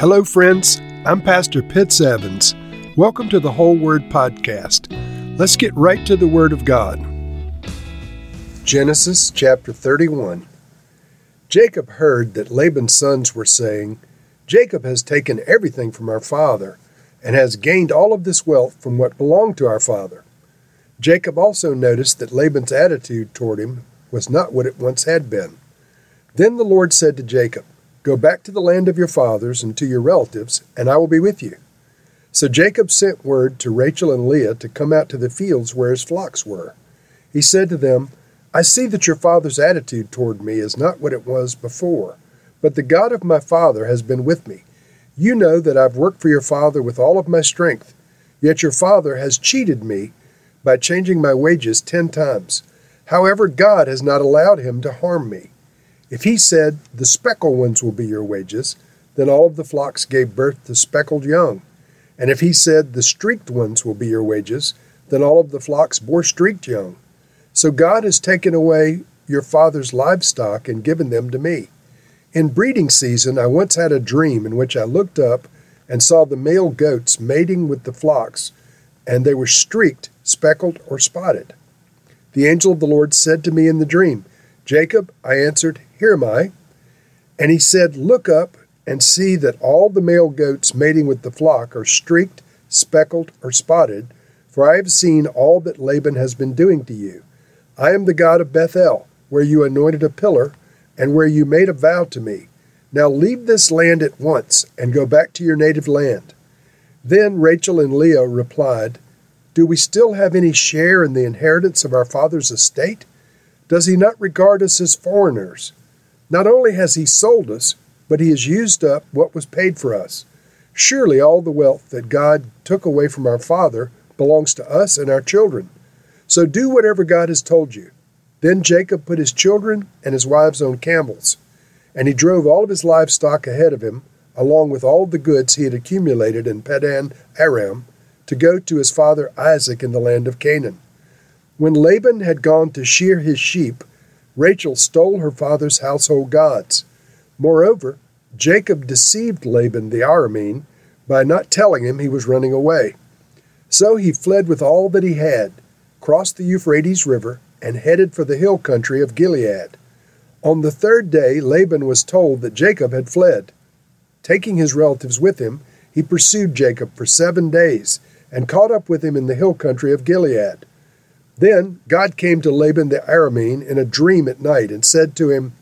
Hello, friends. I'm Pastor Pitts Evans. Welcome to the Whole Word Podcast. Let's get right to the Word of God. Genesis chapter 31. Jacob heard that Laban's sons were saying, Jacob has taken everything from our father and has gained all of this wealth from what belonged to our father. Jacob also noticed that Laban's attitude toward him was not what it once had been. Then the Lord said to Jacob, Go back to the land of your fathers and to your relatives, and I will be with you. So Jacob sent word to Rachel and Leah to come out to the fields where his flocks were. He said to them, I see that your father's attitude toward me is not what it was before, but the God of my father has been with me. You know that I've worked for your father with all of my strength, yet your father has cheated me by changing my wages ten times. However, God has not allowed him to harm me. If he said, The speckled ones will be your wages, then all of the flocks gave birth to speckled young. And if he said, The streaked ones will be your wages, then all of the flocks bore streaked young. So God has taken away your father's livestock and given them to me. In breeding season, I once had a dream in which I looked up and saw the male goats mating with the flocks, and they were streaked, speckled, or spotted. The angel of the Lord said to me in the dream, Jacob, I answered, here am I. And he said, Look up and see that all the male goats mating with the flock are streaked, speckled, or spotted, for I have seen all that Laban has been doing to you. I am the God of Bethel, where you anointed a pillar, and where you made a vow to me. Now leave this land at once, and go back to your native land. Then Rachel and Leah replied, Do we still have any share in the inheritance of our father's estate? Does he not regard us as foreigners? Not only has he sold us, but he has used up what was paid for us. Surely all the wealth that God took away from our father belongs to us and our children. So do whatever God has told you. Then Jacob put his children and his wives on camels, and he drove all of his livestock ahead of him, along with all the goods he had accumulated in Paddan Aram, to go to his father Isaac in the land of Canaan. When Laban had gone to shear his sheep, Rachel stole her father's household gods. Moreover, Jacob deceived Laban the Aramean by not telling him he was running away. So he fled with all that he had, crossed the Euphrates River, and headed for the hill country of Gilead. On the third day, Laban was told that Jacob had fled. Taking his relatives with him, he pursued Jacob for seven days and caught up with him in the hill country of Gilead. Then God came to Laban the Aramean in a dream at night and said to him,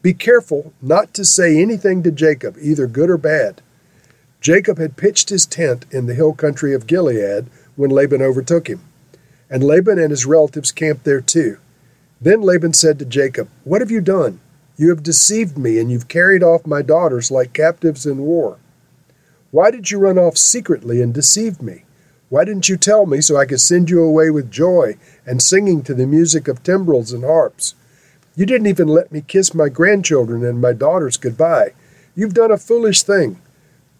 Be careful not to say anything to Jacob, either good or bad. Jacob had pitched his tent in the hill country of Gilead when Laban overtook him. And Laban and his relatives camped there too. Then Laban said to Jacob, What have you done? You have deceived me, and you've carried off my daughters like captives in war. Why did you run off secretly and deceive me? Why didn't you tell me so I could send you away with joy and singing to the music of timbrels and harps? You didn't even let me kiss my grandchildren and my daughters goodbye. You've done a foolish thing.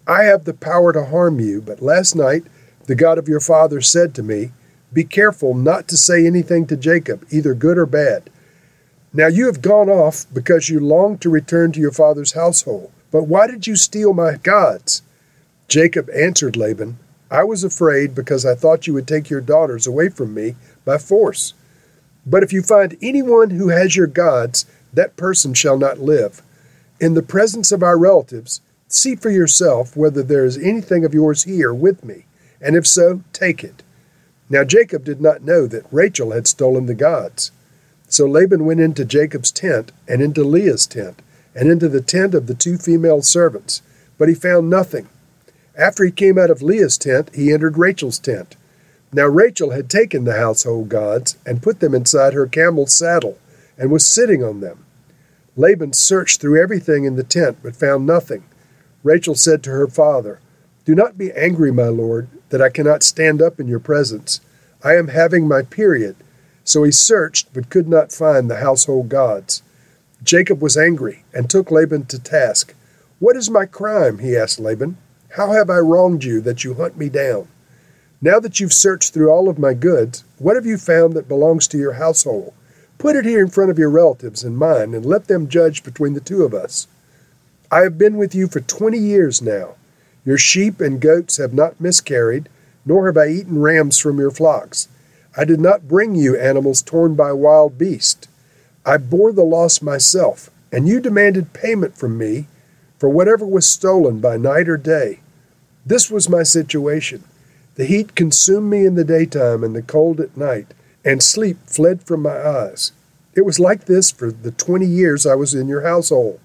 I have the power to harm you, but last night the God of your father said to me, Be careful not to say anything to Jacob, either good or bad. Now you have gone off because you long to return to your father's household. But why did you steal my gods? Jacob answered Laban, I was afraid because I thought you would take your daughters away from me by force. But if you find anyone who has your gods, that person shall not live. In the presence of our relatives, see for yourself whether there is anything of yours here with me, and if so, take it. Now Jacob did not know that Rachel had stolen the gods. So Laban went into Jacob's tent, and into Leah's tent, and into the tent of the two female servants, but he found nothing. After he came out of Leah's tent, he entered Rachel's tent. Now Rachel had taken the household gods and put them inside her camel's saddle and was sitting on them. Laban searched through everything in the tent but found nothing. Rachel said to her father, Do not be angry, my lord, that I cannot stand up in your presence. I am having my period. So he searched but could not find the household gods. Jacob was angry and took Laban to task. What is my crime? he asked Laban. How have I wronged you that you hunt me down? Now that you've searched through all of my goods, what have you found that belongs to your household? Put it here in front of your relatives and mine, and let them judge between the two of us. I have been with you for twenty years now. Your sheep and goats have not miscarried, nor have I eaten rams from your flocks. I did not bring you animals torn by wild beasts. I bore the loss myself, and you demanded payment from me for whatever was stolen by night or day. This was my situation. The heat consumed me in the daytime and the cold at night, and sleep fled from my eyes. It was like this for the twenty years I was in your household.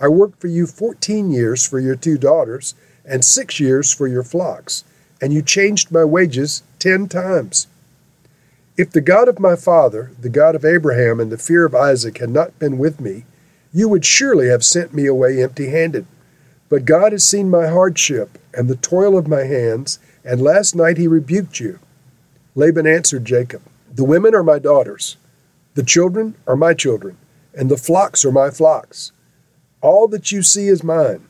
I worked for you fourteen years for your two daughters, and six years for your flocks, and you changed my wages ten times. If the God of my father, the God of Abraham, and the fear of Isaac had not been with me, you would surely have sent me away empty handed. But God has seen my hardship and the toil of my hands, and last night he rebuked you. Laban answered Jacob, The women are my daughters, the children are my children, and the flocks are my flocks. All that you see is mine.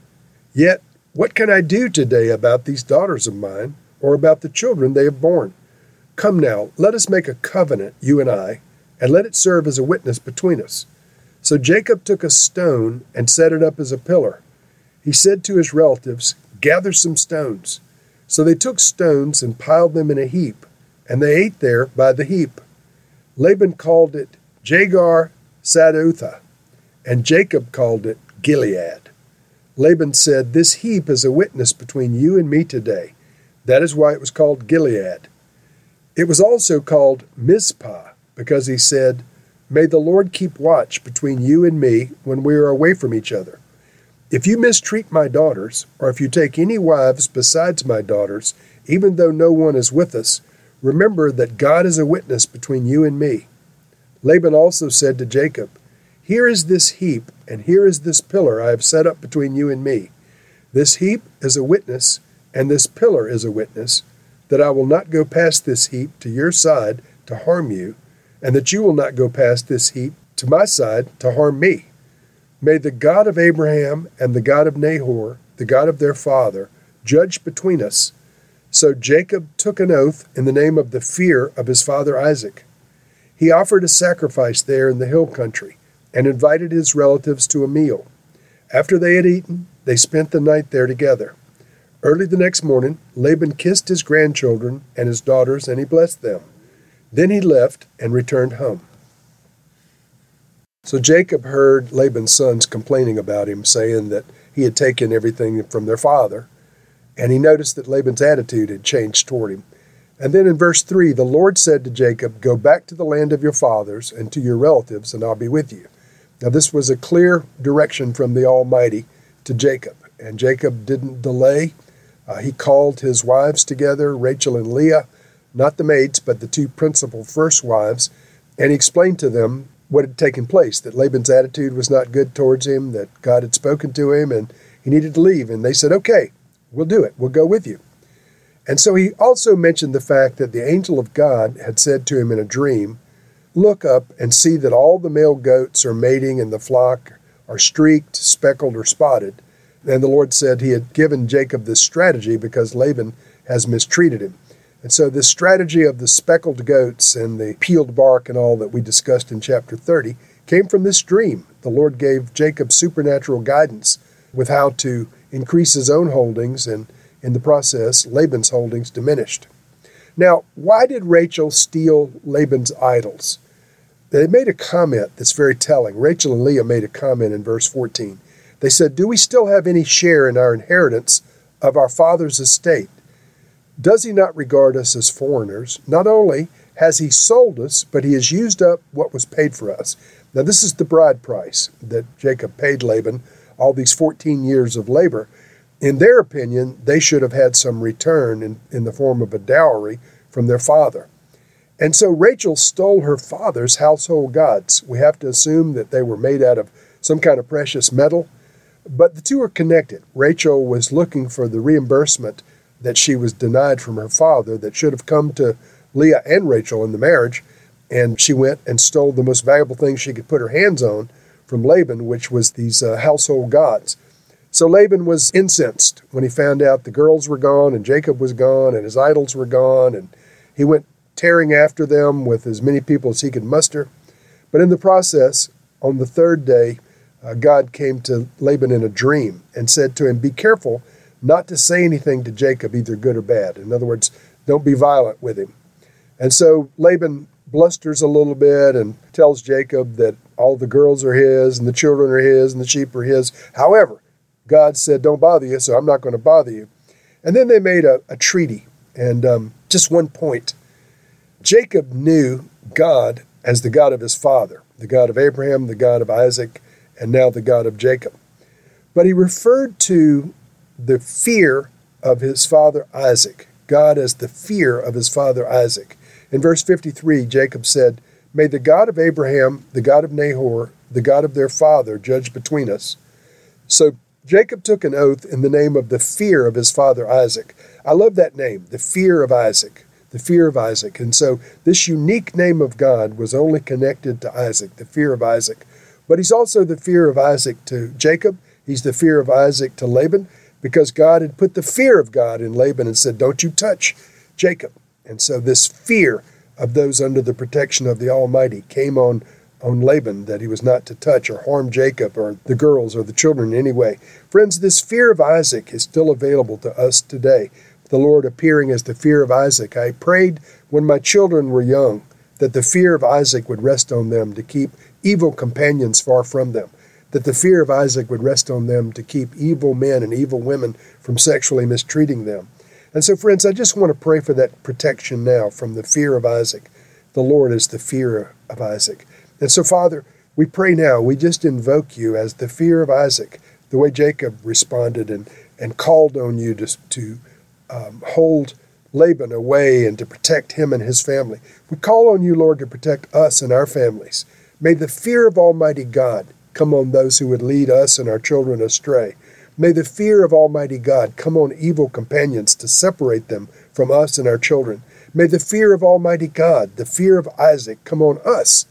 Yet, what can I do today about these daughters of mine, or about the children they have borne? Come now, let us make a covenant, you and I, and let it serve as a witness between us. So Jacob took a stone and set it up as a pillar. He said to his relatives, Gather some stones. So they took stones and piled them in a heap, and they ate there by the heap. Laban called it Jegar Sahadutha, and Jacob called it Gilead. Laban said, This heap is a witness between you and me today. That is why it was called Gilead. It was also called Mizpah, because he said, May the Lord keep watch between you and me when we are away from each other. If you mistreat my daughters, or if you take any wives besides my daughters, even though no one is with us, remember that God is a witness between you and me. Laban also said to Jacob, Here is this heap, and here is this pillar I have set up between you and me. This heap is a witness, and this pillar is a witness, that I will not go past this heap to your side to harm you, and that you will not go past this heap to my side to harm me. May the God of Abraham and the God of Nahor, the God of their father, judge between us. So Jacob took an oath in the name of the fear of his father Isaac. He offered a sacrifice there in the hill country and invited his relatives to a meal. After they had eaten, they spent the night there together. Early the next morning, Laban kissed his grandchildren and his daughters, and he blessed them. Then he left and returned home. So Jacob heard Laban's sons complaining about him, saying that he had taken everything from their father, and he noticed that Laban's attitude had changed toward him. And then in verse 3, the Lord said to Jacob, Go back to the land of your fathers and to your relatives, and I'll be with you. Now, this was a clear direction from the Almighty to Jacob, and Jacob didn't delay. Uh, he called his wives together, Rachel and Leah, not the maids, but the two principal first wives, and he explained to them what had taken place that Laban's attitude was not good towards him, that God had spoken to him, and he needed to leave. And they said, Okay, we'll do it, we'll go with you. And so he also mentioned the fact that the angel of God had said to him in a dream, Look up and see that all the male goats are mating and the flock are streaked, speckled, or spotted. And the Lord said he had given Jacob this strategy because Laban has mistreated him. And so, this strategy of the speckled goats and the peeled bark and all that we discussed in chapter 30 came from this dream. The Lord gave Jacob supernatural guidance with how to increase his own holdings, and in the process, Laban's holdings diminished. Now, why did Rachel steal Laban's idols? They made a comment that's very telling. Rachel and Leah made a comment in verse 14. They said, Do we still have any share in our inheritance of our father's estate? Does he not regard us as foreigners? Not only has he sold us, but he has used up what was paid for us. Now, this is the bride price that Jacob paid Laban, all these 14 years of labor. In their opinion, they should have had some return in, in the form of a dowry from their father. And so Rachel stole her father's household gods. We have to assume that they were made out of some kind of precious metal, but the two are connected. Rachel was looking for the reimbursement that she was denied from her father that should have come to Leah and Rachel in the marriage. And she went and stole the most valuable thing she could put her hands on from Laban, which was these uh, household gods. So Laban was incensed when he found out the girls were gone and Jacob was gone and his idols were gone. And he went tearing after them with as many people as he could muster. But in the process, on the third day, uh, God came to Laban in a dream and said to him, Be careful not to say anything to Jacob, either good or bad. In other words, don't be violent with him. And so Laban blusters a little bit and tells Jacob that all the girls are his and the children are his and the sheep are his. However, God said, Don't bother you, so I'm not going to bother you. And then they made a, a treaty. And um, just one point Jacob knew God as the God of his father, the God of Abraham, the God of Isaac, and now the God of Jacob. But he referred to the fear of his father Isaac, God as the fear of his father Isaac. In verse 53, Jacob said, May the God of Abraham, the God of Nahor, the God of their father, judge between us. So Jacob took an oath in the name of the fear of his father Isaac. I love that name, the fear of Isaac, the fear of Isaac. And so this unique name of God was only connected to Isaac, the fear of Isaac. But he's also the fear of Isaac to Jacob. He's the fear of Isaac to Laban because God had put the fear of God in Laban and said, Don't you touch Jacob. And so this fear of those under the protection of the Almighty came on on Laban that he was not to touch or harm Jacob or the girls or the children in any way. Friends, this fear of Isaac is still available to us today. The Lord appearing as the fear of Isaac. I prayed when my children were young that the fear of Isaac would rest on them to keep evil companions far from them, that the fear of Isaac would rest on them to keep evil men and evil women from sexually mistreating them. And so, friends, I just want to pray for that protection now from the fear of Isaac. The Lord is the fear of Isaac. And so, Father, we pray now, we just invoke you as the fear of Isaac, the way Jacob responded and, and called on you to, to um, hold Laban away and to protect him and his family. We call on you, Lord, to protect us and our families. May the fear of Almighty God come on those who would lead us and our children astray. May the fear of Almighty God come on evil companions to separate them from us and our children. May the fear of Almighty God, the fear of Isaac, come on us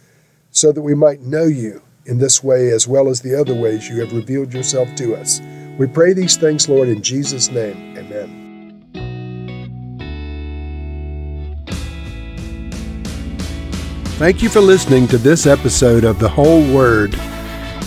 so that we might know you in this way as well as the other ways you have revealed yourself to us. We pray these things, Lord, in Jesus' name. Amen. Thank you for listening to this episode of The Whole Word.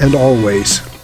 and always.